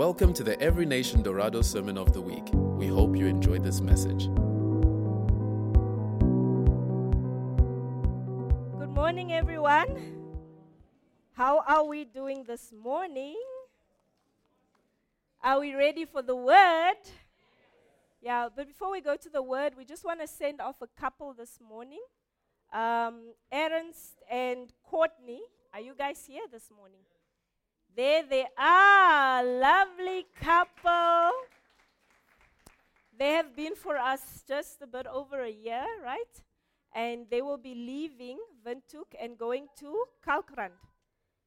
Welcome to the Every Nation Dorado Sermon of the Week. We hope you enjoyed this message. Good morning, everyone. How are we doing this morning? Are we ready for the word? Yeah, but before we go to the word, we just want to send off a couple this morning. Um, Ernst and Courtney, are you guys here this morning? There they are, lovely couple. They have been for us just a bit over a year, right? And they will be leaving Windhoek and going to Kalkrand.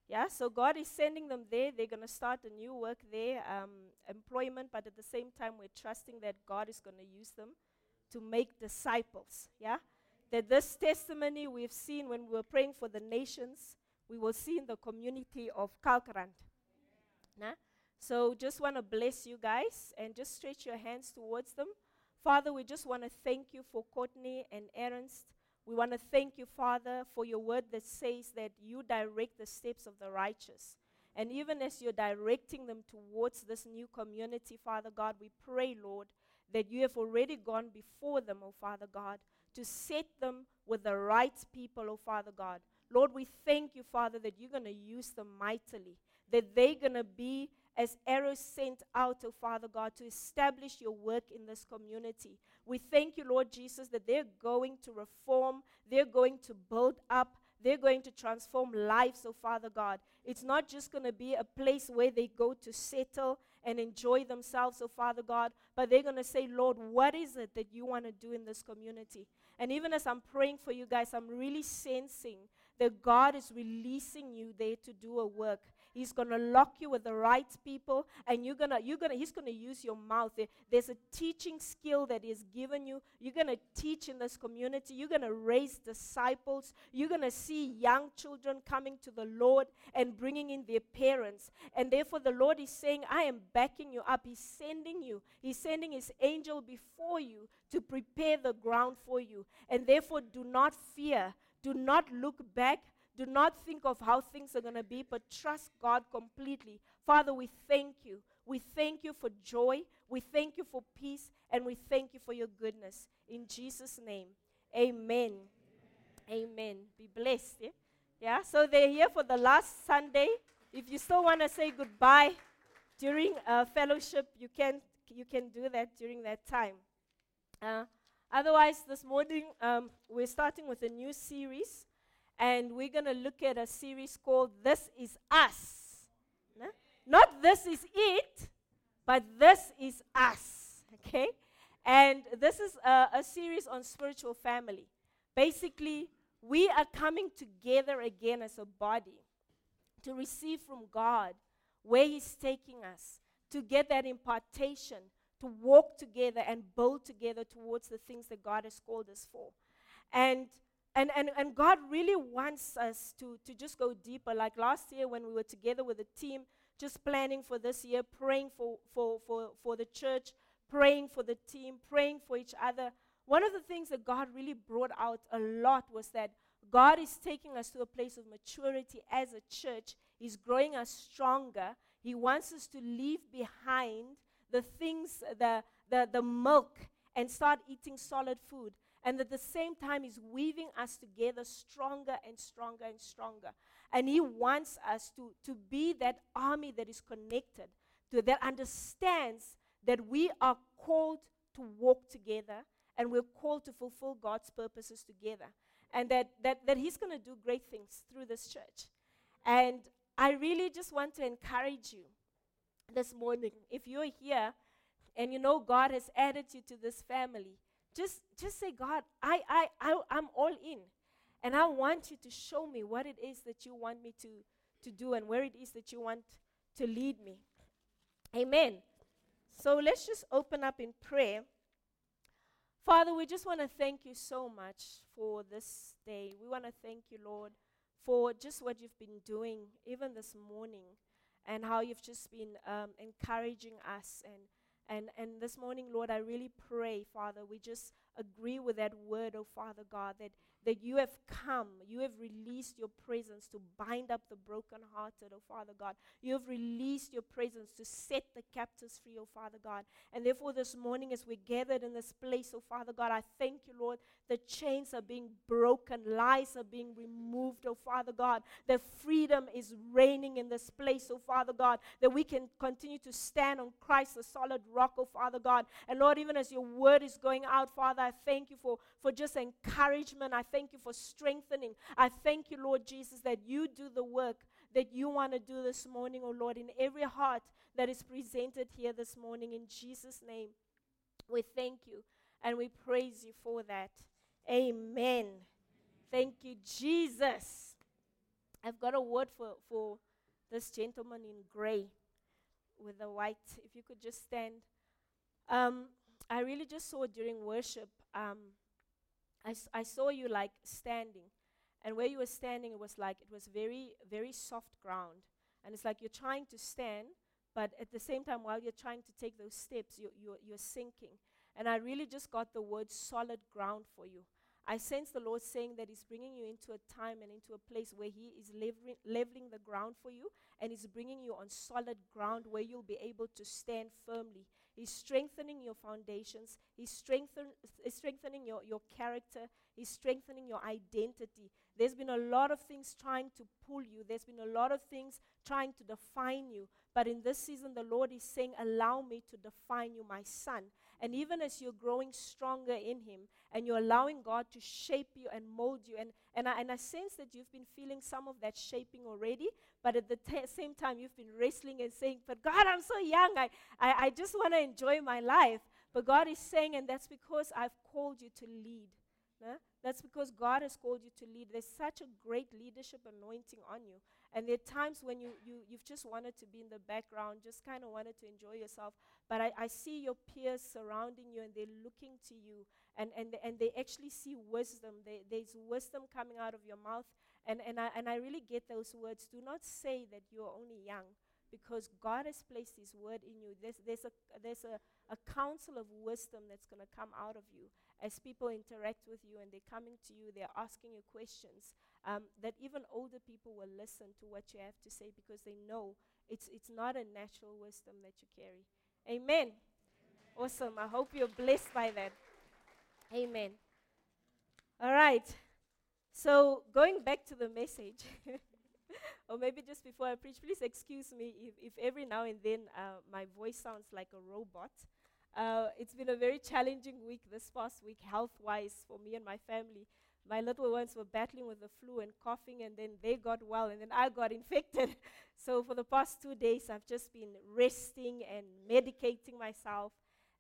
Yeah, so God is sending them there. They're going to start a new work there, um, employment, but at the same time, we're trusting that God is going to use them to make disciples. Yeah, that this testimony we've seen when we were praying for the nations, we will see in the community of Kalkrand. Nah? So just want to bless you guys and just stretch your hands towards them. Father, we just want to thank you for Courtney and Ernst. We want to thank you, Father, for your word that says that you direct the steps of the righteous. And even as you're directing them towards this new community, Father God, we pray, Lord, that you have already gone before them, oh Father God, to set them with the right people, oh Father God. Lord, we thank you, Father, that you're going to use them mightily, that they're going to be as arrows sent out, oh Father God, to establish your work in this community. We thank you, Lord Jesus, that they're going to reform, they're going to build up, they're going to transform lives, oh Father God. It's not just going to be a place where they go to settle and enjoy themselves, oh Father God, but they're going to say, Lord, what is it that you want to do in this community? And even as I'm praying for you guys, I'm really sensing that God is releasing you there to do a work. He's going to lock you with the right people, and you're gonna, you're gonna, He's going to use your mouth. There's a teaching skill that He's given you. You're going to teach in this community. You're going to raise disciples. You're going to see young children coming to the Lord and bringing in their parents. And therefore, the Lord is saying, I am backing you up. He's sending you, He's sending His angel before you to prepare the ground for you. And therefore, do not fear. Do not look back. Do not think of how things are going to be, but trust God completely. Father, we thank you. We thank you for joy. We thank you for peace. And we thank you for your goodness. In Jesus' name, amen. Amen. Be blessed. Yeah? yeah? So they're here for the last Sunday. If you still want to say goodbye during uh, fellowship, you can, you can do that during that time. Uh, otherwise, this morning um, we're starting with a new series and we're going to look at a series called This Is Us. No? Not This Is It, but This Is Us. Okay? And this is a, a series on spiritual family. Basically, we are coming together again as a body to receive from God where He's taking us, to get that impartation, to walk together and build together towards the things that God has called us for. And and, and, and God really wants us to, to just go deeper. Like last year when we were together with the team, just planning for this year, praying for, for, for, for the church, praying for the team, praying for each other. One of the things that God really brought out a lot was that God is taking us to a place of maturity as a church. He's growing us stronger. He wants us to leave behind the things, the, the, the milk, and start eating solid food. And at the same time he's weaving us together stronger and stronger and stronger. And he wants us to, to be that army that is connected to that understands that we are called to walk together and we're called to fulfill god's purposes together. And that, that, that he's going to do great things through this church. And i really just want to encourage you this morning. If you're here and you know god has added you to this family just just say god I, I i i'm all in. And i want you to show me what it is that you want me to to do and where it is that you want to lead me. Amen. So let's just open up in prayer. Father we just want to thank you so much for this day. We want to thank you lord for just what you've been doing even this morning and how you've just been um, encouraging us. And and, and this morning, Lord, I really pray, Father, we just agree with that word, oh Father God, that that you have come, you have released your presence to bind up the brokenhearted, oh Father God. You have released your presence to set the captives free, oh Father God. And therefore, this morning, as we're gathered in this place, oh Father God, I thank you, Lord, the chains are being broken, lies are being removed, oh Father God. The freedom is reigning in this place, oh Father God, that we can continue to stand on Christ, the solid rock, oh Father God. And Lord, even as your word is going out, Father, I thank you for, for just encouragement. I thank you for strengthening. I thank you, Lord Jesus, that you do the work that you want to do this morning, oh Lord, in every heart that is presented here this morning. In Jesus' name, we thank you and we praise you for that. Amen. Thank you, Jesus. I've got a word for, for this gentleman in gray with the white. If you could just stand. Um, I really just saw during worship. Um, I, saw you like standing. And where you were standing, it was like, it was very, very soft ground. And it's like you're trying to stand, but at the same time, while you're trying to take those steps, you're, you're, you're sinking. And I really just got the word solid ground for you. I sense the Lord saying that He's bringing you into a time and into a place where He is leveling the ground for you and He's bringing you on solid ground where you'll be able to stand firmly. He's strengthening your foundations, He's, strengthen, strengthening your, your character, He's strengthening your identity. There's been a lot of things trying to pull you, there's been a lot of things trying to define you. But in this season, the Lord is saying, Allow me to define you, my son. And even as you're growing stronger in Him and you're allowing God to shape you and mold you, and, and, I, and I sense that you've been feeling some of that shaping already, but at the t- same time, you've been wrestling and saying, But God, I'm so young. I, I, I just want to enjoy my life. But God is saying, and that's because I've called you to lead. Huh? That's because God has called you to lead. There's such a great leadership anointing on you. And there are times when you, you, you've just wanted to be in the background, just kind of wanted to enjoy yourself. But I, I see your peers surrounding you and they're looking to you and, and, and they actually see wisdom. They, there's wisdom coming out of your mouth. And, and, I, and I really get those words. Do not say that you're only young because God has placed His word in you. There's, there's, a, there's a, a counsel of wisdom that's going to come out of you as people interact with you and they're coming to you, they're asking you questions, um, that even older people will listen to what you have to say because they know it's, it's not a natural wisdom that you carry. Amen. Awesome. I hope you're blessed by that. Amen. All right. So, going back to the message, or maybe just before I preach, please excuse me if, if every now and then uh, my voice sounds like a robot. Uh, it's been a very challenging week this past week, health wise, for me and my family. My little ones were battling with the flu and coughing, and then they got well, and then I got infected. so, for the past two days, I've just been resting and medicating myself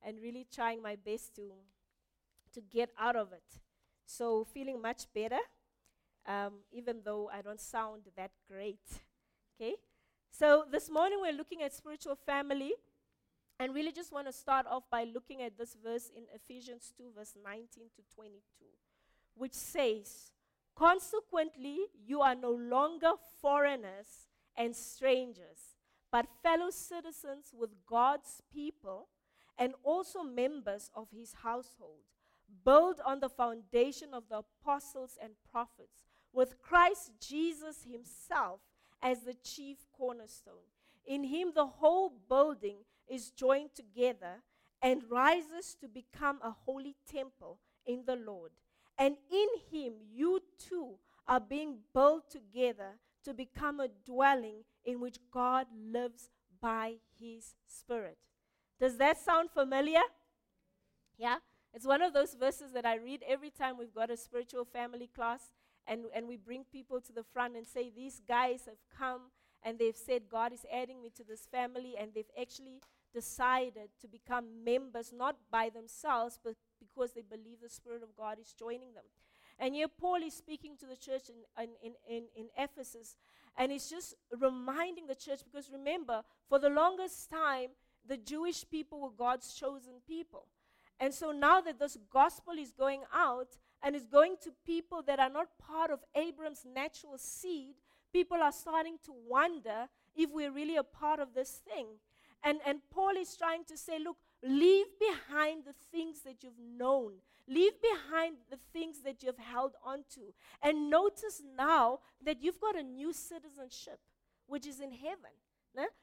and really trying my best to, to get out of it. So, feeling much better, um, even though I don't sound that great. Okay? So, this morning we're looking at spiritual family. And really just want to start off by looking at this verse in Ephesians 2, verse 19 to 22, which says, Consequently, you are no longer foreigners and strangers, but fellow citizens with God's people and also members of his household, built on the foundation of the apostles and prophets, with Christ Jesus himself as the chief cornerstone. In him, the whole building is joined together and rises to become a holy temple in the Lord. And in him, you too are being built together to become a dwelling in which God lives by his Spirit. Does that sound familiar? Yeah? It's one of those verses that I read every time we've got a spiritual family class and, and we bring people to the front and say, These guys have come and they've said, God is adding me to this family, and they've actually decided to become members, not by themselves, but because they believe the Spirit of God is joining them. And here Paul is speaking to the church in, in, in, in Ephesus, and he's just reminding the church because remember, for the longest time, the Jewish people were God's chosen people. And so now that this gospel is going out and is going to people that are not part of Abram's natural seed, people are starting to wonder if we're really a part of this thing. And, and Paul is trying to say, look, leave behind the things that you've known. Leave behind the things that you've held onto. And notice now that you've got a new citizenship, which is in heaven.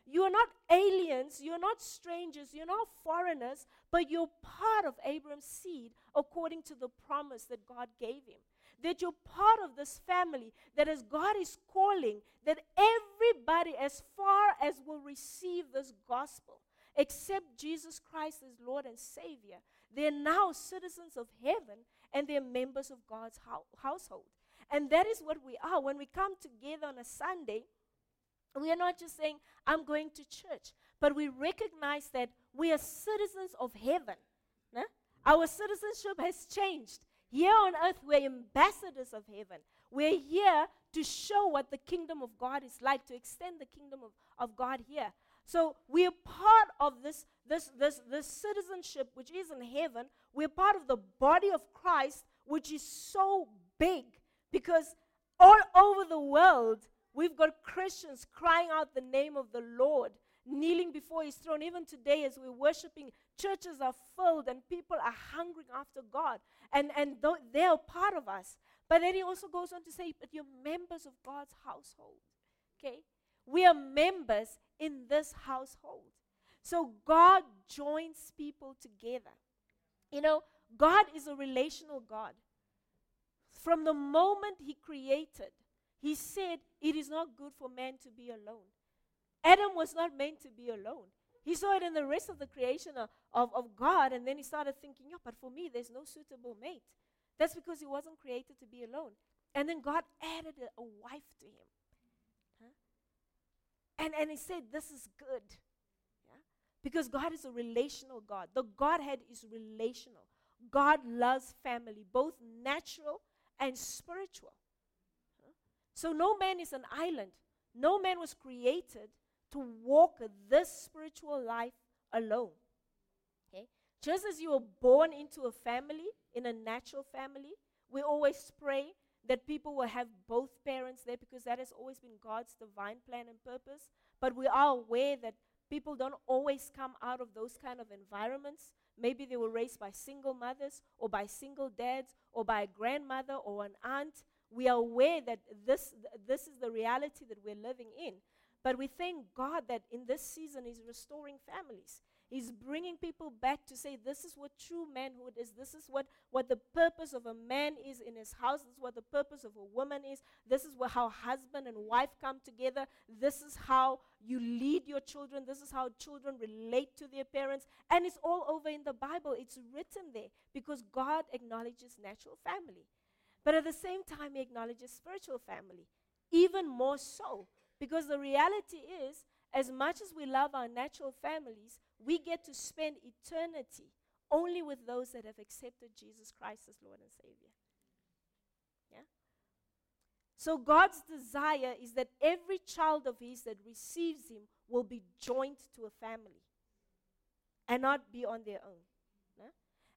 You are not aliens, you're not strangers, you're not foreigners, but you're part of Abram's seed according to the promise that God gave him. That you're part of this family, that as God is calling, that everybody, as far as will receive this gospel, accept Jesus Christ as Lord and Savior, they're now citizens of heaven and they're members of God's ho- household. And that is what we are. When we come together on a Sunday, we are not just saying, I'm going to church, but we recognize that we are citizens of heaven. Our citizenship has changed. Here on earth, we're ambassadors of heaven. We're here to show what the kingdom of God is like, to extend the kingdom of, of God here. So we're part of this, this, this, this citizenship which is in heaven. We're part of the body of Christ, which is so big because all over the world, we've got Christians crying out the name of the Lord, kneeling before his throne. Even today, as we're worshiping, churches are filled and people are hungering after God. And, and they are part of us. But then he also goes on to say, but you're members of God's household. Okay? We are members in this household. So God joins people together. You know, God is a relational God. From the moment He created, He said, It is not good for man to be alone. Adam was not meant to be alone. He saw it in the rest of the creation of, of, of God, and then he started thinking, Yeah, but for me, there's no suitable mate. That's because he wasn't created to be alone. And then God added a, a wife to him. And, and he said, This is good. Yeah? Because God is a relational God. The Godhead is relational. God loves family, both natural and spiritual. So no man is an island. No man was created to walk this spiritual life alone. Okay? Just as you were born into a family, in a natural family, we always pray that people will have both parents there because that has always been God's divine plan and purpose. But we are aware that people don't always come out of those kind of environments. Maybe they were raised by single mothers or by single dads or by a grandmother or an aunt. We are aware that this, th- this is the reality that we're living in. But we thank God that in this season He's restoring families. He's bringing people back to say, this is what true manhood is. This is what, what the purpose of a man is in his house. This is what the purpose of a woman is. This is how husband and wife come together. This is how you lead your children. This is how children relate to their parents. And it's all over in the Bible. It's written there because God acknowledges natural family. But at the same time, He acknowledges spiritual family, even more so. Because the reality is, as much as we love our natural families, we get to spend eternity only with those that have accepted Jesus Christ as Lord and Savior. Yeah? So God's desire is that every child of His that receives Him will be joined to a family and not be on their own. Yeah?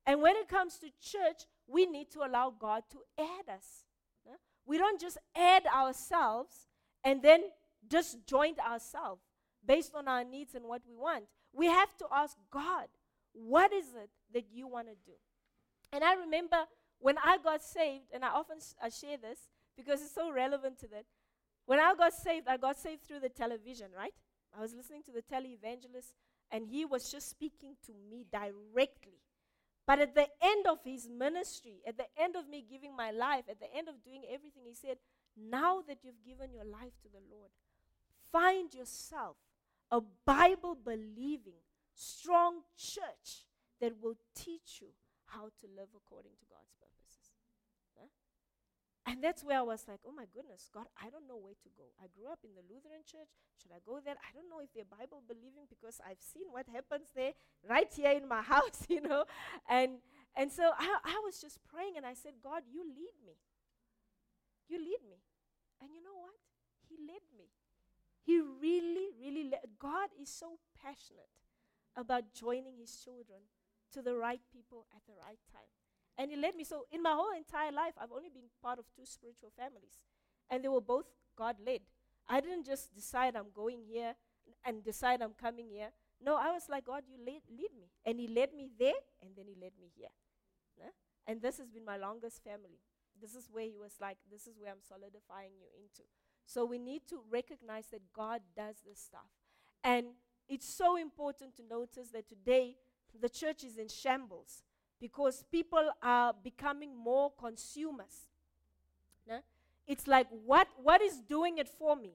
And when it comes to church, we need to allow God to add us. Yeah? We don't just add ourselves and then just join ourselves based on our needs and what we want. We have to ask God, what is it that you want to do? And I remember when I got saved, and I often sh- I share this because it's so relevant to that. When I got saved, I got saved through the television, right? I was listening to the televangelist, and he was just speaking to me directly. But at the end of his ministry, at the end of me giving my life, at the end of doing everything, he said, Now that you've given your life to the Lord, find yourself a Bible believing, strong church that will teach you how to live according to God's purposes. And that's where I was like, oh my goodness, God, I don't know where to go. I grew up in the Lutheran church. Should I go there? I don't know if they're Bible believing because I've seen what happens there right here in my house, you know. And and so I, I was just praying and I said, God, you lead me. You lead me. And you know what? He led me. He really, really, le- God is so passionate about joining his children to the right people at the right time. And he led me. So, in my whole entire life, I've only been part of two spiritual families. And they were both God led. I didn't just decide I'm going here. and decide I'm coming here. No, I was like, God, you lead, lead me. And He led me there, and then He led me here. And this has been my longest family. This is where He was like, this is where I'm solidifying you into. So we need to recognize that God does this stuff. And it's so important to notice that today the church is in shambles because people are becoming more consumers. No? It's like, what, what is doing it for me?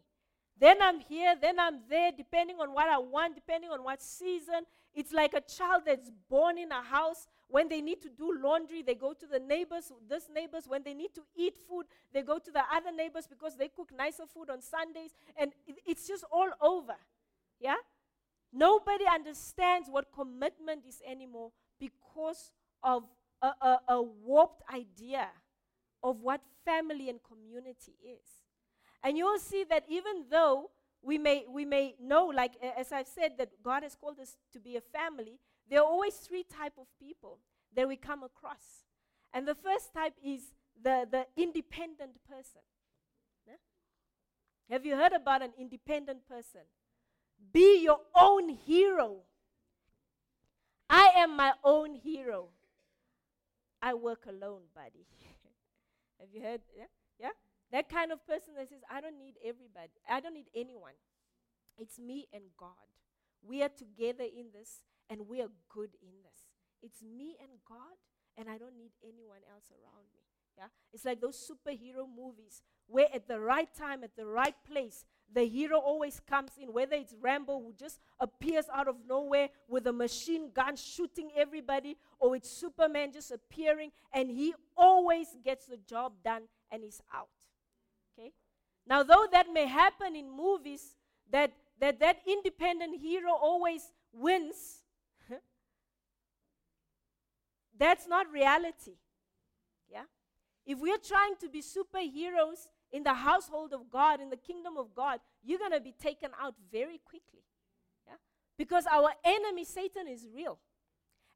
Then I'm here, then I'm there, depending on what I want, depending on what season. It's like a child that's born in a house. When they need to do laundry, they go to the neighbors, this neighbors. When they need to eat food, they go to the other neighbors because they cook nicer food on Sundays. And it's just all over. Yeah? Nobody understands what commitment is anymore because of a, a, a warped idea of what family and community is. And you'll see that even though we may, we may know, like as I've said, that God has called us to be a family, there are always three type of people that we come across. And the first type is the, the independent person. Yeah? Have you heard about an independent person? Be your own hero. I am my own hero. I work alone, buddy. Have you heard? Yeah? yeah? That kind of person that says, I don't need everybody, I don't need anyone. It's me and God. We are together in this, and we are good in this. It's me and God, and I don't need anyone else around me. Yeah? It's like those superhero movies where at the right time, at the right place, the hero always comes in, whether it's Rambo who just appears out of nowhere with a machine gun shooting everybody, or it's Superman just appearing, and he always gets the job done and is out. Okay? Now, though that may happen in movies, that that, that independent hero always wins, that's not reality. Yeah? If we're trying to be superheroes in the household of God, in the kingdom of God, you're going to be taken out very quickly. Yeah? Because our enemy, Satan, is real.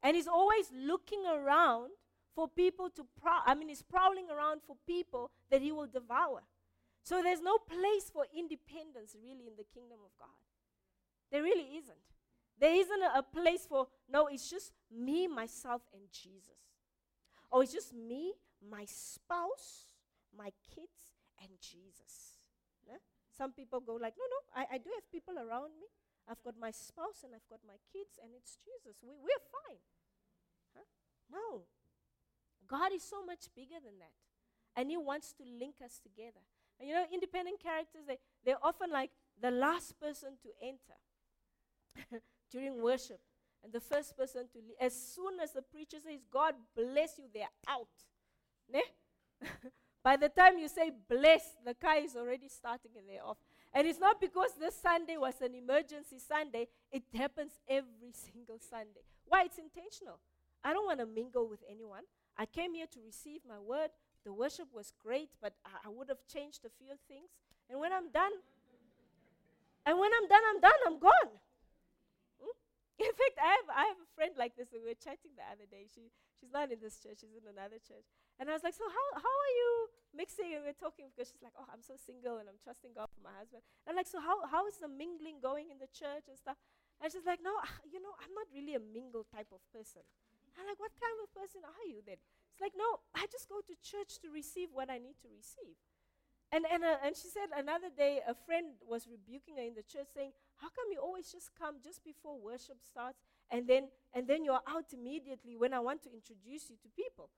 And he's always looking around for people to. I mean, he's prowling around for people that he will devour. So there's no place for independence really in the kingdom of God. There really isn't. There isn't a, place for, no, it's just me, myself, and Jesus. Or it's just me, my spouse, my kids, and Jesus. Some people go like, no, no, I, I do have people around me. I've got my spouse and I've got my kids, and it's Jesus. We, we're fine. Huh? No. God is so much bigger than that. And He wants to link us together. And you know, independent characters, they, they're often like the last person to enter during worship. And the first person to leave. As soon as the preacher says, God bless you, they're out. Ne? By the time you say bless, the car is already starting and they're off. And it's not because this Sunday was an emergency Sunday, it happens every single Sunday. Why? It's intentional. I don't want to mingle with anyone. I came here to receive my word. The worship was great, but I, I would have changed a few things. And when I'm done, and when I'm done, I'm done, I'm gone. In fact, I have, I have a friend like this. We were chatting the other day. She, she's not in this church, she's in another church. And I was like, So, how, how are you mixing? And we're talking because she's like, Oh, I'm so single and I'm trusting God for my husband. And I'm like, So, how, how is the mingling going in the church and stuff? And she's like, No, ah, you know, I'm not really a mingle type of person. I'm like, What kind of person are you then? It's like, No, I just go to church to receive what I need to receive. And, and, uh, and she said another day, a friend was rebuking her in the church, saying, How come you always just come just before worship starts and then, and then you're out immediately when I want to introduce you to people?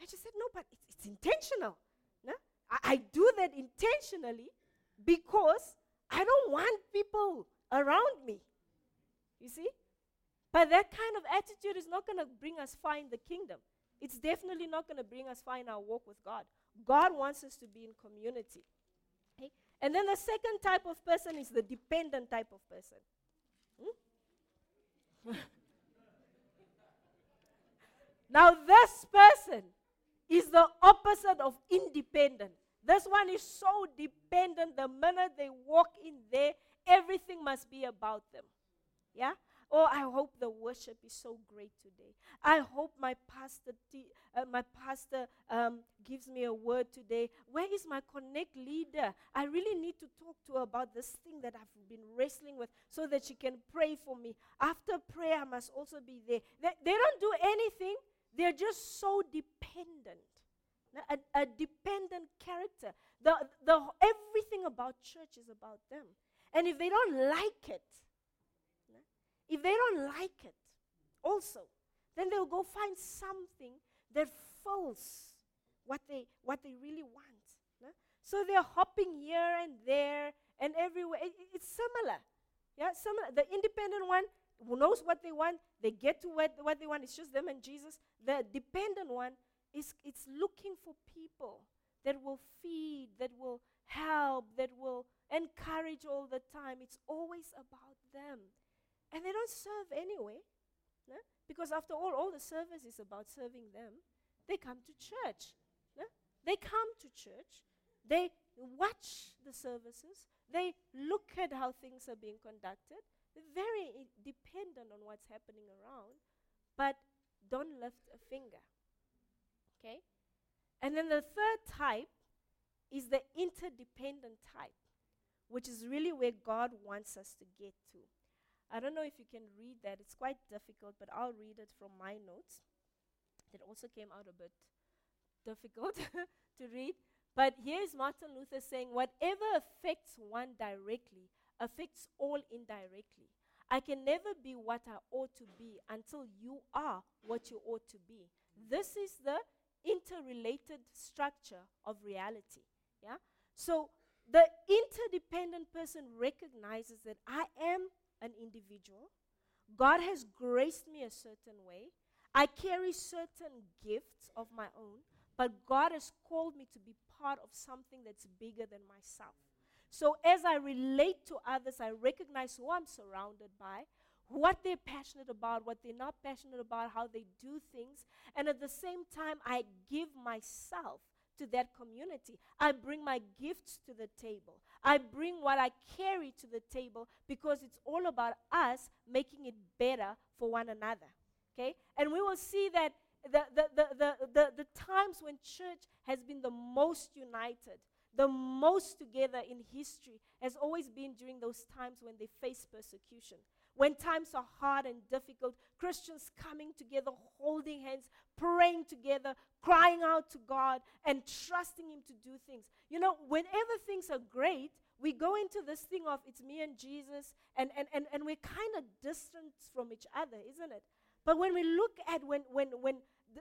And she said, No, but it's, it's intentional. No? I, I do that intentionally because I don't want people around me. You see? But that kind of attitude is not going to bring us far in the kingdom. It's definitely not going to bring us far in our walk with God. God wants us to be in community. Okay? And then the second type of person is the dependent type of person. Hmm? now, this person is the opposite of independent. This one is so dependent. The minute they walk in there, everything must be about them. Yeah? Oh, I hope the worship is so great today. I hope my pastor, uh, my pastor um, gives me a word today. Where is my connect leader? I really need to talk to her about this thing that I've been wrestling with, so that she can pray for me. After prayer, I must also be there. They, they don't do anything. They're just so dependent. A, a dependent character. The, the, everything about church is about them. And if they don't like it, if they don't like it, also, then they'll go find something that fills what they what they really want. So they're hopping here and there and everywhere. It, it's similar. Yeah, similar. The independent one who knows what they want, they get to what, what they want. It's just them and Jesus. The dependent one is it's looking for people that will feed, that will help, that will encourage all the time. It's always about them. And they don't serve anyway. No? Because after all, all the service is about serving them. They come to church. No? They come to church. They watch the services. They look at how things are being conducted. They're very dependent on what's happening around, but don't lift a finger. Okay? And then the third type is the interdependent type, which is really where God wants us to get to. I don't know if you can read that. It's quite difficult, but I'll read it from my notes. That also came out a bit difficult to read. But here's Martin Luther saying, Whatever affects one directly affects all indirectly. I can never be what I ought to be until you are what you ought to be. This is the interrelated structure of reality. Yeah? So the interdependent person recognizes that I am an individual. God has graced me a certain way. I carry certain gifts of my own, but God has called me to be part of something that's bigger than myself. So as I relate to others, I recognize who I'm surrounded by, what they're passionate about, what they're not passionate about, how they do things. And at the same time, I give myself to that community. I bring my gifts to the table. I bring what I carry to the table because it's all about us making it better for one another. Okay? And we will see that the, the, the, the, the, the times when church has been the most united, the most together in history, has always been during those times when they face persecution. When times are hard and difficult, Christians coming together, holding hands, praying together, crying out to God, and trusting Him to do things. You know, whenever things are great, we go into this thing of it's me and Jesus, and, and, and, and we're kind of distant from each other, isn't it? But when we look at when, when, when, the,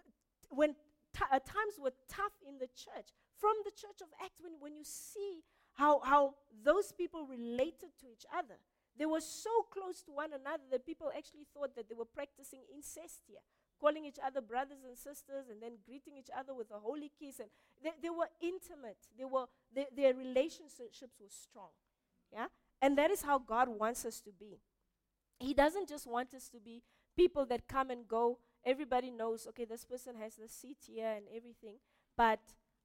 when t- uh, times were tough in the church, from the church of Acts, when, when you see how, how those people related to each other, they were so close to one another that people actually thought that they were practicing incest here, calling each other brothers and sisters and then greeting each other with a holy kiss. And they, they were intimate, they were, they, their relationships were strong. Yeah? And that is how God wants us to be. He doesn't just want us to be people that come and go. Everybody knows, okay, this person has the seat here and everything. But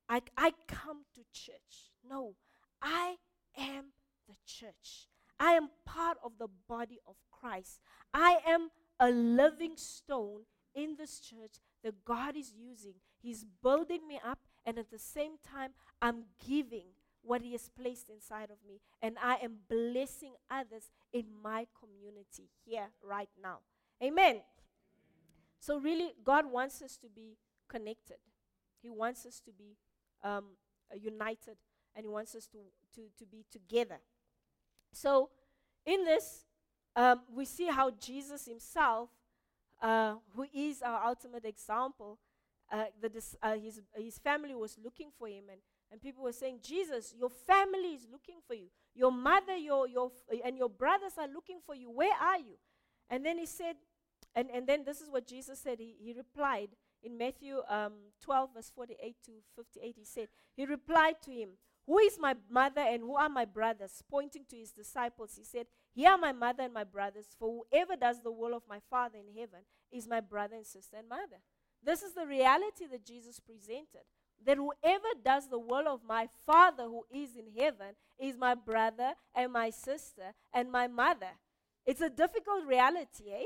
I, I come to church. No, I am the church. I am part of the body of Christ. I am a living stone in this church that God is using. He's building me up, and at the same time, I'm giving what He has placed inside of me. And I am blessing others in my community here, right now. Amen. So, really, God wants us to be connected, He wants us to be um, united, and He wants us to, to, to be together. So, in this, um, we see how Jesus himself, uh, who is our ultimate example, uh, dis- uh, his, his family was looking for him, and, and people were saying, Jesus, your family is looking for you. Your mother your, your and your brothers are looking for you. Where are you? And then he said, and, and then this is what Jesus said. He, he replied in Matthew um, 12, verse 48 to 58. He said, He replied to him, who is my mother and who are my brothers? Pointing to his disciples, he said, Here are my mother and my brothers, for whoever does the will of my Father in heaven is my brother and sister and mother. This is the reality that Jesus presented. That whoever does the will of my Father who is in heaven is my brother and my sister and my mother. It's a difficult reality, eh?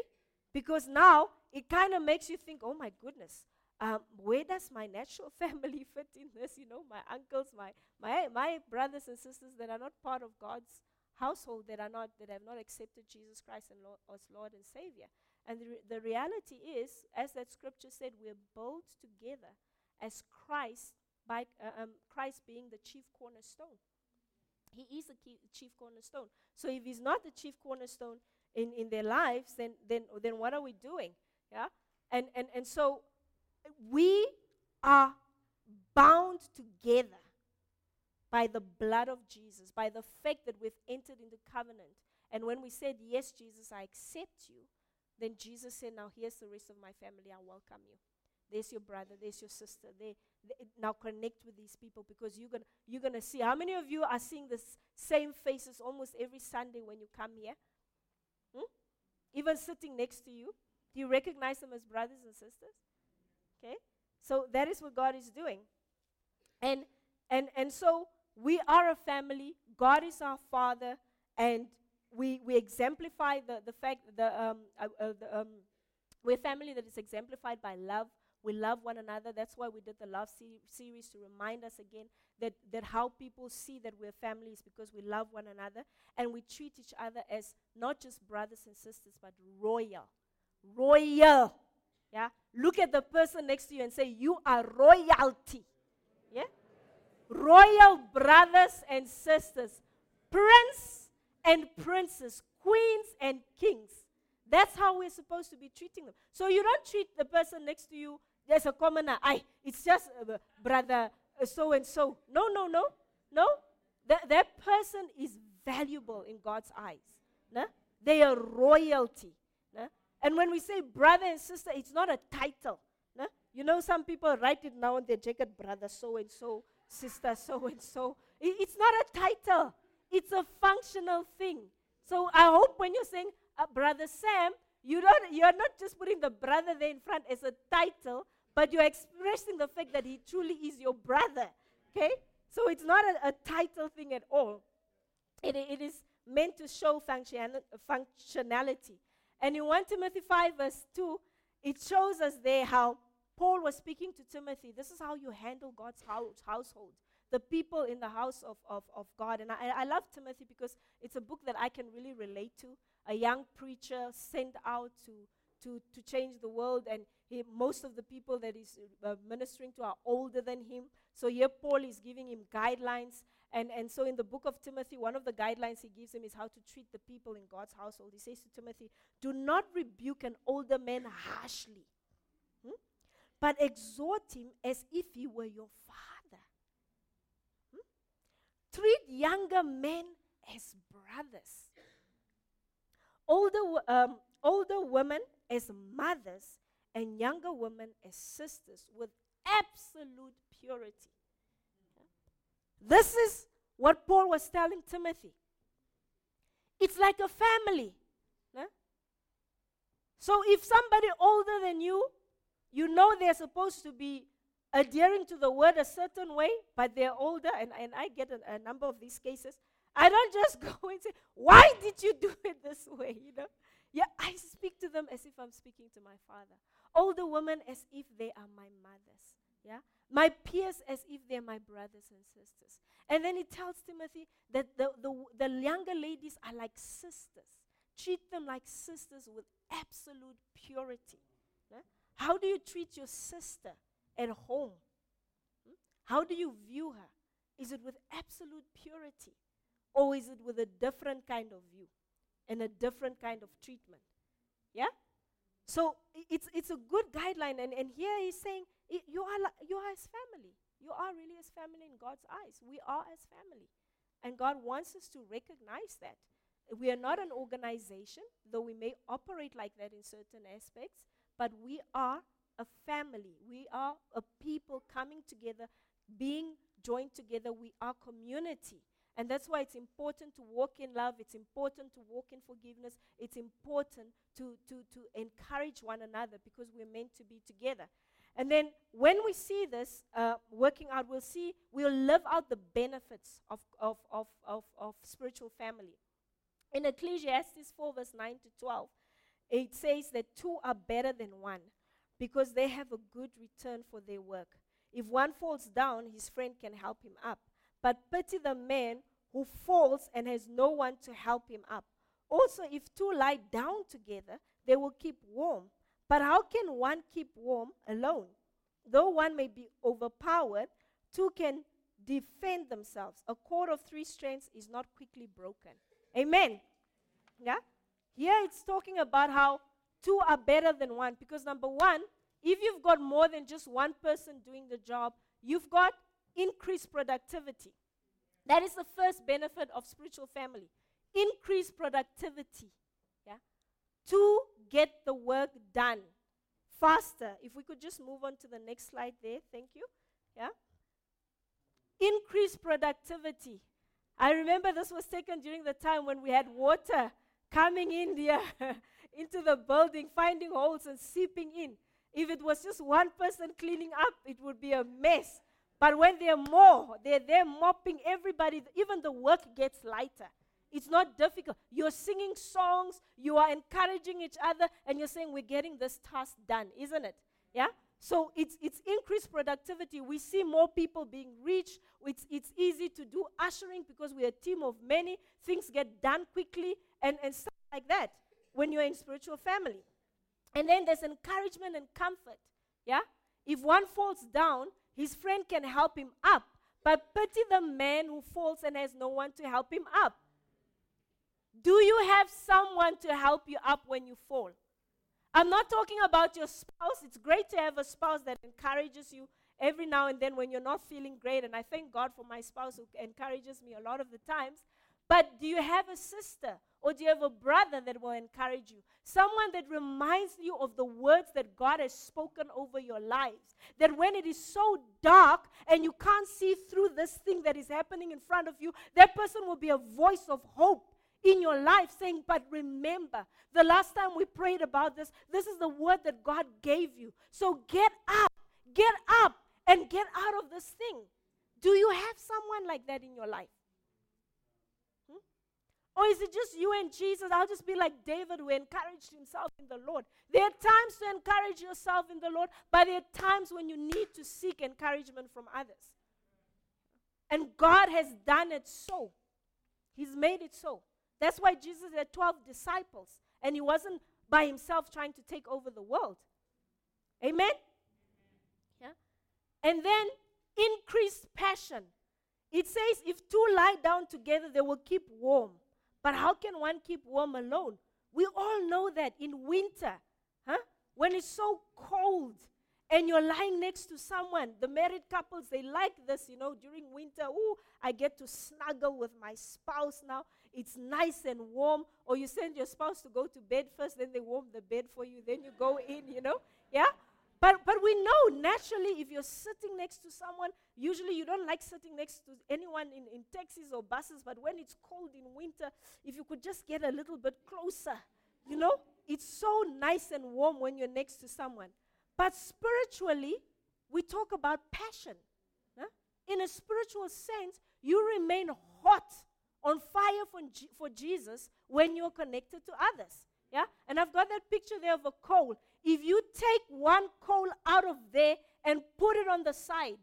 Because now it kind of makes you think, oh my goodness, um, where does my natural family fit in this? You know, my uncles, my, my, my brothers and sisters that are not part of God's household, that are not, that have not accepted Jesus Christ and Lord, as Lord and Savior. And the, re- the reality is, as that scripture said, we're built together as Christ, by uh, um, Christ being the chief cornerstone. He is the chief cornerstone. So if he's not the chief cornerstone in, in their lives, then, then, then what are we doing? Yeah? And, and, and so we are bound together by the blood of Jesus, by the fact that we've entered into covenant. And when we said, Yes, Jesus, I accept you, then Jesus said, Now here's the rest of my family, I welcome you. There's your brother, there's your sister. They, they, now connect with these people because you're gonna you're gonna see. How many of you are seeing the same faces almost every Sunday when you come here? Hmm? Even sitting next to you, do you recognize them as brothers and sisters? Okay, so that is what God is doing, and and and so we are a family. God is our Father, and we we exemplify the the fact the um, uh, uh, the, um we're a family that is exemplified by love we love one another. That's why we did the love se- series to remind us again that, that how people see that we're families because we love one another and we treat each other as not just brothers and sisters, but royal. Royal. Yeah? Look at the person next to you and say, You are royalty. Yeah? Royal brothers and sisters, prince and princess, queens and kings. That's how we're supposed to be treating them. So you don't treat the person next to you there's a commoner. I, it's just uh, brother so and so. No, no, no, no. That, that person is valuable in God's eyes. No? They are royalty. And when we say brother and sister, it's not a title. No? You know, some people write it now on their jacket, brother so and so, sister so and so. It's not a title, it's a functional thing. So I hope when you're saying, uh, Brother Sam, you don't, you're not just putting the brother there in front as a title, but you're expressing the fact that he truly is your brother. Okay? So it's not a, a title thing at all. It, it is meant to show function, functionality. And in 1 Timothy 5, verse 2, it shows us there how Paul was speaking to Timothy. This is how you handle God's house, household, the people in the house of, of, of God. And I, I love Timothy because it's a book that I can really relate to. A young preacher sent out to, to, to change the world, and he, most of the people that he's uh, ministering to are older than him. So here Paul is giving him guidelines. And, and so in the book of Timothy, one of the guidelines he gives him is how to treat the people in God's household. He says to Timothy, Do not rebuke an older man harshly, hmm? but exhort him as if he were your father. Hmm? Treat younger men as brothers, older, um, older women as mothers, and younger women as sisters with absolute purity. This is what Paul was telling Timothy. It's like a family. So if somebody older than you, you know they're supposed to be adhering to the word a certain way, but they're older, and, and I get a, a number of these cases. I don't just go and say, Why did you do it this way? You know? Yeah, I speak to them as if I'm speaking to my father. Older women as if they are my mothers. Yeah? My peers as if they're my brothers and sisters. And then he tells Timothy that the, the, the younger ladies are like sisters. Treat them like sisters with absolute purity. Yeah? How do you treat your sister at home? Hmm? How do you view her? Is it with absolute purity? Or is it with a different kind of view and a different kind of treatment? Yeah? So it's, it's a good guideline. And, and here he's saying, you are, you are his family. You are really as family in God's eyes. We are as family. And God wants us to recognize that. We are not an organization, though we may operate like that in certain aspects, but we are a family. We are a people coming together, being joined together. We are community. And that's why it's important to walk in love. It's important to walk in forgiveness. It's important to, to, to encourage one another because we're meant to be together. And then when we see this uh, working out, we'll see, we'll live out the benefits of, of, of, of, of spiritual family. In Ecclesiastes 4, verse 9 to 12, it says that two are better than one because they have a good return for their work. If one falls down, his friend can help him up. But pity the man who falls and has no one to help him up. Also, if two lie down together, they will keep warm. But how can one keep warm alone? Though one may be overpowered, two can defend themselves. A cord of three strands is not quickly broken. Amen. Yeah? Here it's talking about how two are better than one because number one, if you've got more than just one person doing the job, you've got increased productivity. That is the first benefit of spiritual family. Increased productivity. Yeah? To get the work done faster. If we could just move on to the next slide there. Thank you. Yeah? Increase productivity. I remember this was taken during the time when we had water coming in here into the building, finding holes and seeping in. If it was just one person cleaning up, it would be a mess. But when there are more, they're there mopping everybody, even the work gets lighter. It's not difficult. You're singing songs, you are encouraging each other, and you're saying, We're getting this task done, isn't it? Yeah? So it's, it's increased productivity. We see more people being reached. It's, it's easy to do ushering because we're a team of many. Things get done quickly and, and stuff like that when you're in spiritual family. And then there's encouragement and comfort. Yeah? If one falls down, his friend can help him up. But pity the man who falls and has no one to help him up. Do you have someone to help you up when you fall? I'm not talking about your spouse. It's great to have a spouse that encourages you every now and then when you're not feeling great. And I thank God for my spouse who encourages me a lot of the times. But do you have a sister or do you have a brother that will encourage you? Someone that reminds you of the words that God has spoken over your lives. That when it is so dark and you can't see through this thing that is happening in front of you, that person will be a voice of hope in your life saying, But remember, the last time we prayed about this, this is the word that God gave you. So get up, get up, and get out of this thing. Do you have someone like that in your life? Hmm? Or is it just you and Jesus? I'll just be like David who encouraged himself in the Lord. There are times to encourage yourself in the Lord, but there are times when you need to seek encouragement from others. And God has done it so. He's made it so. That's why Jesus had 12 disciples, and he wasn't by himself trying to take over the world. Amen? Yeah? And then increased passion. It says, if two lie down together, they will keep warm. But how can one keep warm alone? We all know that in winter, huh? When it's so cold and you're lying next to someone, the married couples, they like this, you know, during winter. Oh, I get to snuggle with my spouse now. It's nice and warm. Or you send your spouse to go to bed first, then they warm the bed for you, then you go in, you know? Yeah? But, but we know naturally if you're sitting next to someone, usually you don't like sitting next to anyone in, in taxis or buses, but when it's cold in winter, if you could just get a little bit closer, you know, it's so nice and warm when you're next to someone. But spiritually, we talk about passion. Huh? In a spiritual sense, you remain hot, on fire for, for Jesus when you're connected to others. Yeah? And I've got that picture there of a coal. If you take one coal out of there and put it on the side,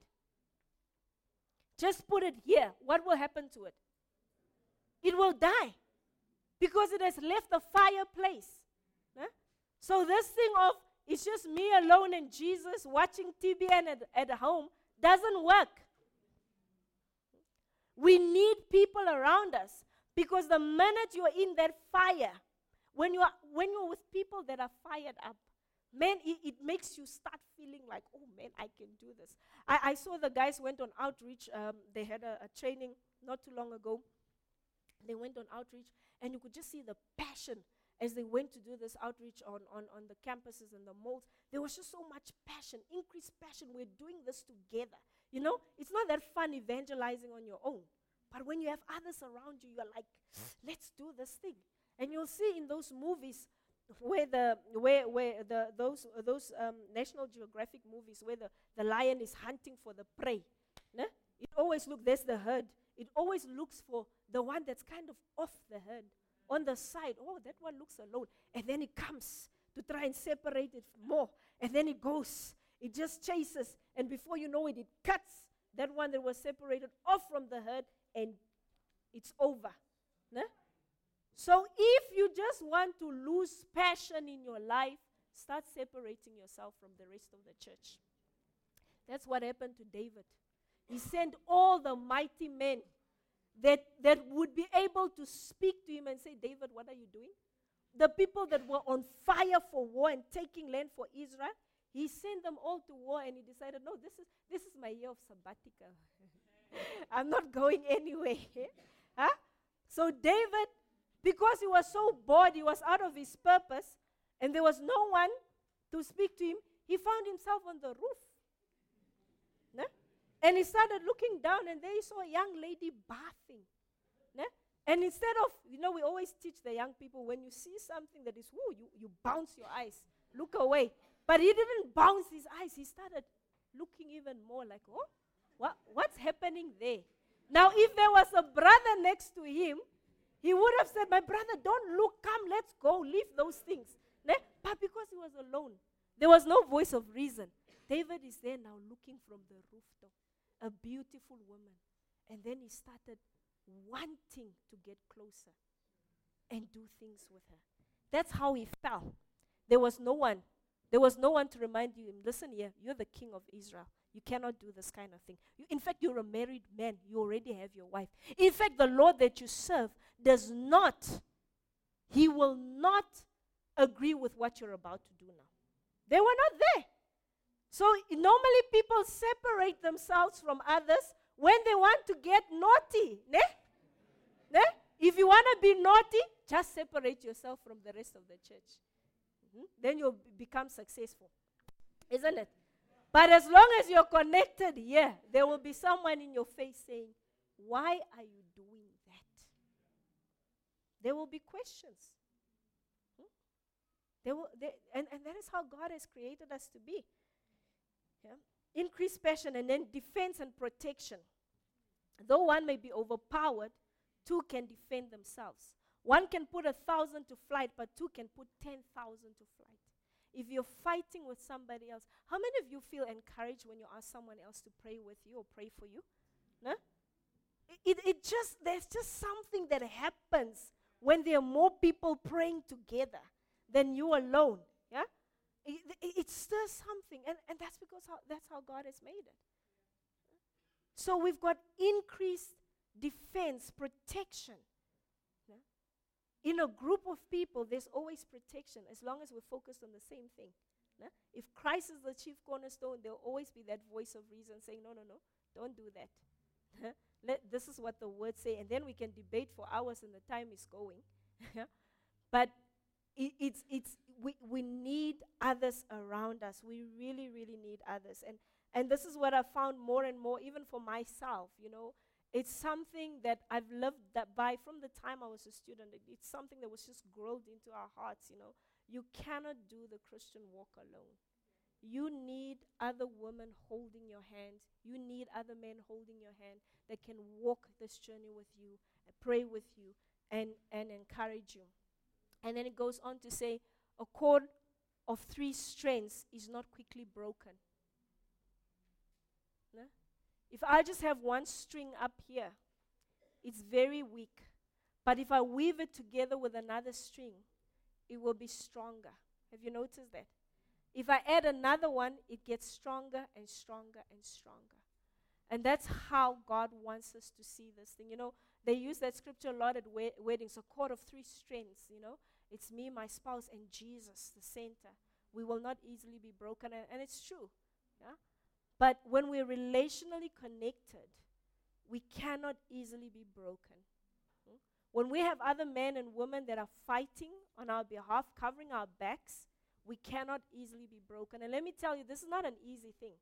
just put it here, what will happen to it? It will die because it has left the fireplace. So, this thing of it's just me alone and Jesus watching TBN at, at home doesn't work. We need people around us because the minute you're in that fire, when you're, when you're with people that are fired up, man, it, it, makes you start feeling like, oh man, I can do this. I, I saw the guys went on outreach. Um, they had a, a, training not too long ago. They went on outreach, and you could just see the passion as they went to do this outreach on, on, on the campuses and the malls. There was just so much passion, increased passion. We're doing this together. You know, it's not that fun evangelizing on your own. But when you have others around you, you're like, let's do this thing. And you'll see in those movies where the where where the those those um, National Geographic movies where the, the lion is hunting for the prey. Ne? It always looks there's the herd. It always looks for the one that's kind of off the herd. on the side. Oh, that one looks alone. And then it comes to try and separate it more. And then it goes. It just chases. And before you know it, it cuts that one that was separated off from the herd and it's over. So if you just want to lose passion in your life, start separating yourself from the rest of the church. That's what happened to David. He sent all the mighty men that, that would be able to speak to him and say, David, what are you doing? The people that were on fire for war and taking land for Israel, he sent them all to war and he decided, no, this is, this is my year of sabbatical. I'm not going anywhere. huh? So David, because he was so bored, he was out of his purpose, and there was no one to speak to him, he found himself on the roof. And he started looking down, and there he saw a young lady bathing. And instead of, you know, we always teach the young people when you see something that is, woo, you, you bounce your eyes, look away. But he didn't bounce his eyes. He started looking even more like, oh, what, what's happening there? Now, if there was a brother next to him, he would have said, My brother, don't look, come, let's go, leave those things. But because he was alone, there was no voice of reason. David is there now looking from the rooftop, a beautiful woman. And then he started wanting to get closer and do things with her. That's how he fell. There was no one. There was no one to remind you, listen here, you're the king of Israel. You cannot do this kind of thing. You, in fact, you're a married man. You already have your wife. In fact, the Lord that you serve does not, He will not agree with what you're about to do now. They were not there. So normally people separate themselves from others when they want to get naughty. Ne? Ne? If you want to be naughty, just separate yourself from the rest of the church. Mm-hmm. Then you'll become successful. Isn't it? But as long as you're connected here, there will be someone in your face saying, Why are you doing that? There will be questions. Hmm? There will, there, and, and that is how God has created us to be. Yeah? Increased passion and then defense and protection. Though one may be overpowered, two can defend themselves. One can put a thousand to flight, but two can put ten thousand to flight. If you're fighting with somebody else, how many of you feel encouraged when you ask someone else to pray with you or pray for you? No? It, it, it just, there's just something that happens when there are more people praying together than you alone. Yeah? It, it, it stirs something, and, and that's because how, that's how God has made it. So we've got increased defense, protection. In a group of people, there's always protection as long as we're focused on the same thing. Yeah? If Christ is the chief cornerstone, there'll always be that voice of reason saying, No, no, no, don't do that. Let, this is what the words say, and then we can debate for hours and the time is going. but it, it's, it's, we, we need others around us. We really, really need others. And, and this is what I've found more and more, even for myself, you know. It's something that I've lived that by from the time I was a student. It, it's something that was just growed into our hearts, you know. You cannot do the Christian walk alone. You need other women holding your hand. You need other men holding your hand that can walk this journey with you, and pray with you, and, and encourage you. And then it goes on to say, a cord of three strands is not quickly broken. No? If I just have one string up here, it's very weak. But if I weave it together with another string, it will be stronger. Have you noticed that? If I add another one, it gets stronger and stronger and stronger. And that's how God wants us to see this thing. You know, they use that scripture a lot at weddings, a cord of three strands, you know. It's me, my spouse, and Jesus, the center. We will not easily be broken. And, and it's true. Yeah? But when we're relationally connected, we cannot easily be broken. Hmm? When we have other men and women that are fighting on our behalf, covering our backs, we cannot easily be broken. And let me tell you, this is not an easy thing.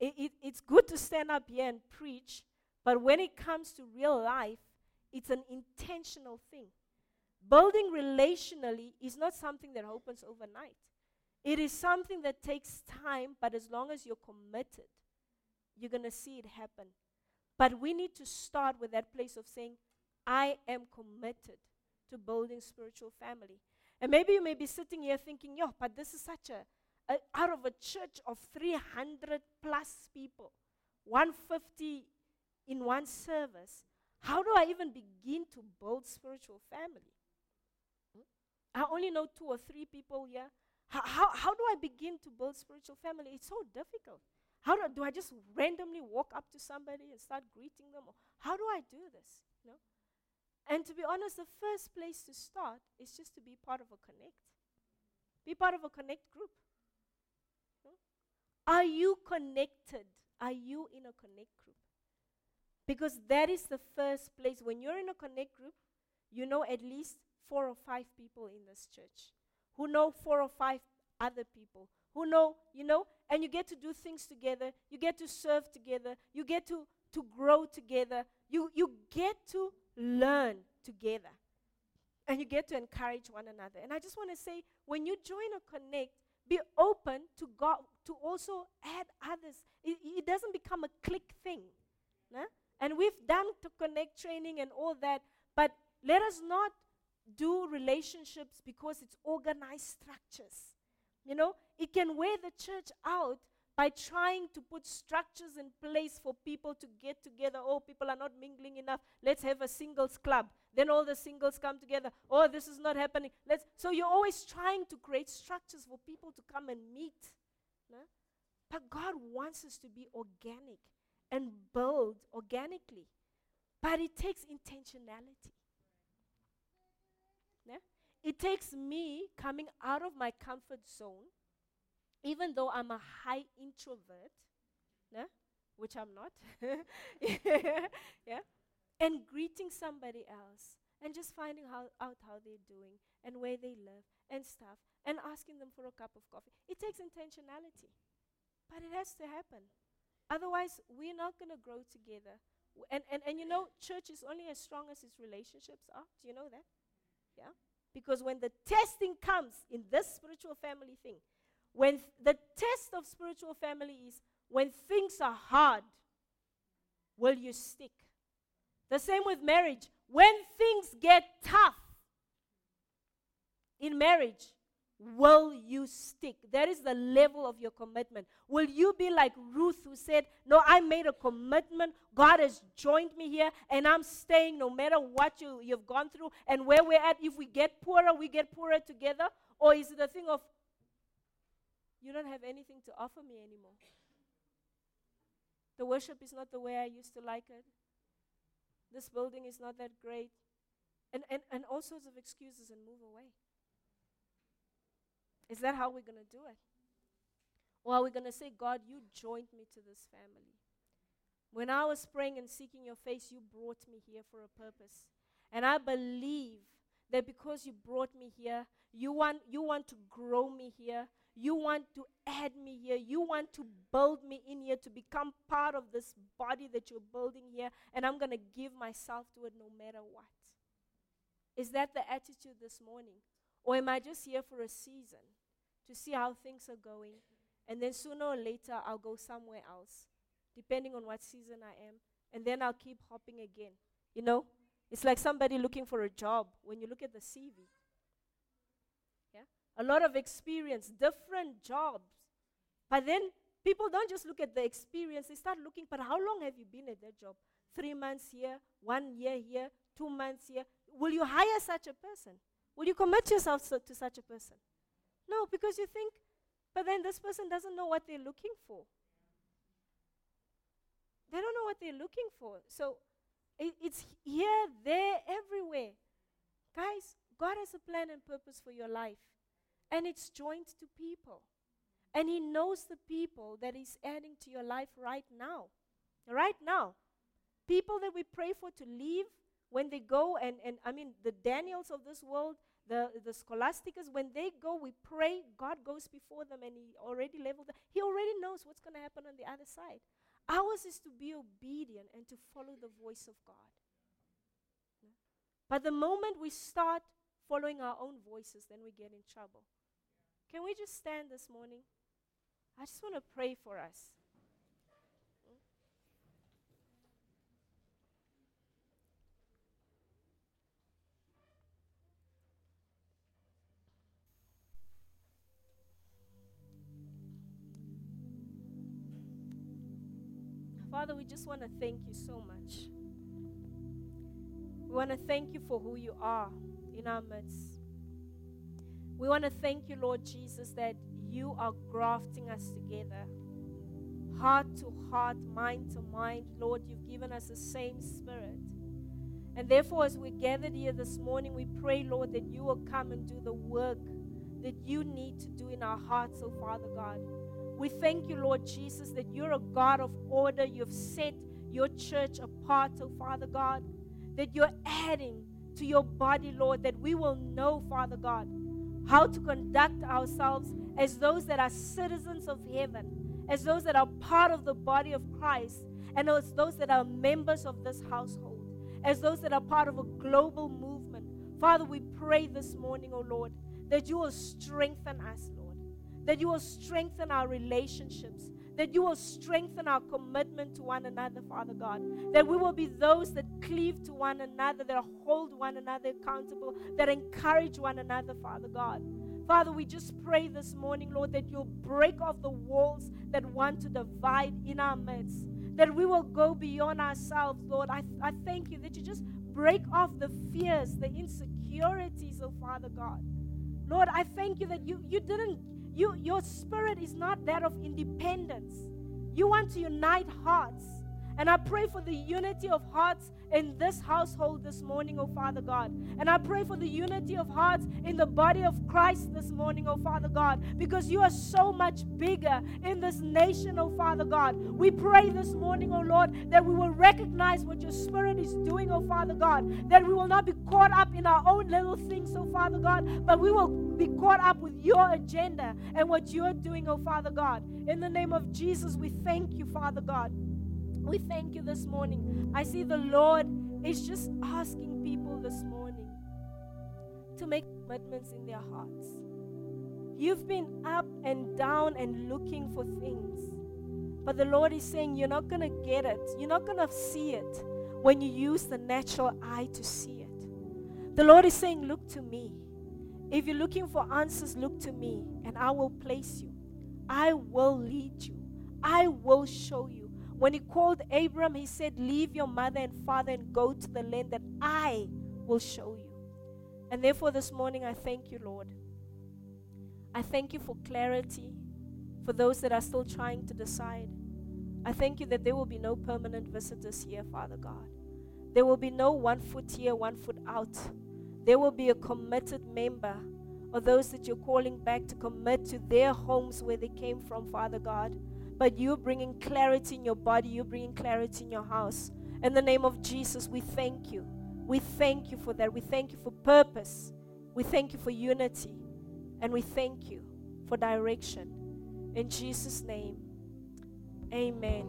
It, it, it's good to stand up here and preach, but when it comes to real life, it's an intentional thing. Building relationally is not something that happens overnight. It is something that takes time, but as long as you're committed, you're going to see it happen. But we need to start with that place of saying, I am committed to building spiritual family. And maybe you may be sitting here thinking, yo, but this is such a, a out of a church of 300 plus people, 150 in one service. How do I even begin to build spiritual family? Hmm? I only know two or three people here. How, how, do I begin to build spiritual family? It's so difficult. How do, do I just randomly walk up to somebody and start greeting them? Or how do I do this? You know? And to be honest, the first place to start is just to be part of a connect. Be part of a connect group. You know? Are you connected? Are you in a connect group? Because that is the first place. When you're in a connect group, you know at least four or five people in this church who know four or five other people who know, you know, and you get to do things together, you get to serve together, you get to, to grow together, you, you get to learn together, and you get to encourage one another. And I just want to say, when you join a connect, be open to God to also add others. It, it doesn't become a click thing. Nah? And we've done to connect training and all that, but let us not do relationships because it's organized structures. You know, it can wear the church out by trying to put structures in place for people to get together. Oh, people are not mingling enough. Let's have a singles club. Then all the singles come together. Oh, this is not happening. Let's so you're always trying to create structures for people to come and meet. No? But God wants us to be organic and build organically. But it takes intentionality. It takes me coming out of my comfort zone, even though I'm a high introvert, which I'm not, yeah, and greeting somebody else and just finding how, out how they're doing and where they live and stuff and asking them for a cup of coffee. It takes intentionality, but it has to happen. Otherwise, we're not going to grow together. And, and, and you know, church is only as strong as its relationships are. Do you know that? Yeah? Because when the testing comes in this spiritual family thing, when the test of spiritual family is when things are hard, will you stick? The same with marriage. When things get tough in marriage, Will you stick? That is the level of your commitment. Will you be like Ruth who said, No, I made a commitment. God has joined me here, and I'm staying no matter what you, you've gone through and where we're at. If we get poorer, we get poorer together. Or is it a thing of, You don't have anything to offer me anymore? The worship is not the way I used to like it. This building is not that great. And, and, and all sorts of excuses and move away. Is that how we're going to do it? Or are we going to say, God, you joined me to this family? When I was praying and seeking your face, you brought me here for a purpose. And I believe that because you brought me here, you want, you want to grow me here. You want to add me here. You want to build me in here to become part of this body that you're building here. And I'm going to give myself to it no matter what. Is that the attitude this morning? Or am I just here for a season to see how things are going? And then sooner or later, I'll go somewhere else, depending on what season I am. And then I'll keep hopping again. You know? It's like somebody looking for a job when you look at the CV. Yeah? A lot of experience, different jobs. But then people don't just look at the experience, they start looking, but how long have you been at that job? Three months here, one year here, two months here. Will you hire such a person? Will you commit yourself so, to such a person? No, because you think, but then this person doesn't know what they're looking for. They don't know what they're looking for. So it, it's here, there, everywhere. Guys, God has a plan and purpose for your life, and it's joined to people. And He knows the people that He's adding to your life right now. Right now. People that we pray for to leave when they go and, and I mean the Daniels of this world, the, the scholasticas, when they go, we pray, God goes before them and He already leveled. He already knows what's going to happen on the other side. Ours is to be obedient and to follow the voice of God. But the moment we start following our own voices, then we get in trouble. Can we just stand this morning? I just want to pray for us. Just want to thank you so much. We want to thank you for who you are in our midst. We want to thank you, Lord Jesus, that you are grafting us together. Heart to heart, mind to mind. Lord, you've given us the same spirit. And therefore, as we're gathered here this morning, we pray, Lord, that you will come and do the work that you need to do in our hearts, oh Father God. We thank you, Lord Jesus, that you're a God of order. You've set your church apart, oh Father God, that you're adding to your body, Lord, that we will know, Father God, how to conduct ourselves as those that are citizens of heaven, as those that are part of the body of Christ, and as those that are members of this household, as those that are part of a global movement. Father, we pray this morning, oh Lord, that you will strengthen us, Lord, that you will strengthen our relationships, that you will strengthen our commitment to one another, Father God, that we will be those that cleave to one another, that hold one another accountable, that encourage one another, Father God. Father, we just pray this morning, Lord, that you'll break off the walls that want to divide in our midst, that we will go beyond ourselves, Lord. I, I thank you that you just break off the fears, the insecurities, oh Father God. Lord, I thank you that you, you didn't, you, your spirit is not that of independence. You want to unite hearts. And I pray for the unity of hearts in this household this morning, oh Father God. And I pray for the unity of hearts in the body of Christ this morning, oh Father God, because you are so much bigger in this nation, oh Father God. We pray this morning, oh Lord, that we will recognize what your Spirit is doing, oh Father God, that we will not be caught up in our own little things, oh Father God, but we will be caught up with your agenda and what you're doing, oh Father God. In the name of Jesus, we thank you, Father God. We thank you this morning. I see the Lord is just asking people this morning to make commitments in their hearts. You've been up and down and looking for things. But the Lord is saying, You're not going to get it. You're not going to see it when you use the natural eye to see it. The Lord is saying, Look to me. If you're looking for answers, look to me, and I will place you. I will lead you. I will show you. When he called Abram, he said, Leave your mother and father and go to the land that I will show you. And therefore, this morning, I thank you, Lord. I thank you for clarity for those that are still trying to decide. I thank you that there will be no permanent visitors here, Father God. There will be no one foot here, one foot out. There will be a committed member or those that you're calling back to commit to their homes where they came from, Father God but you're bringing clarity in your body, you're bringing clarity in your house. In the name of Jesus, we thank you. We thank you for that. We thank you for purpose. We thank you for unity. And we thank you for direction. In Jesus' name, amen.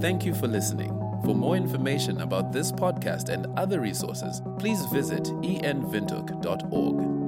Thank you for listening. For more information about this podcast and other resources, please visit envintook.org.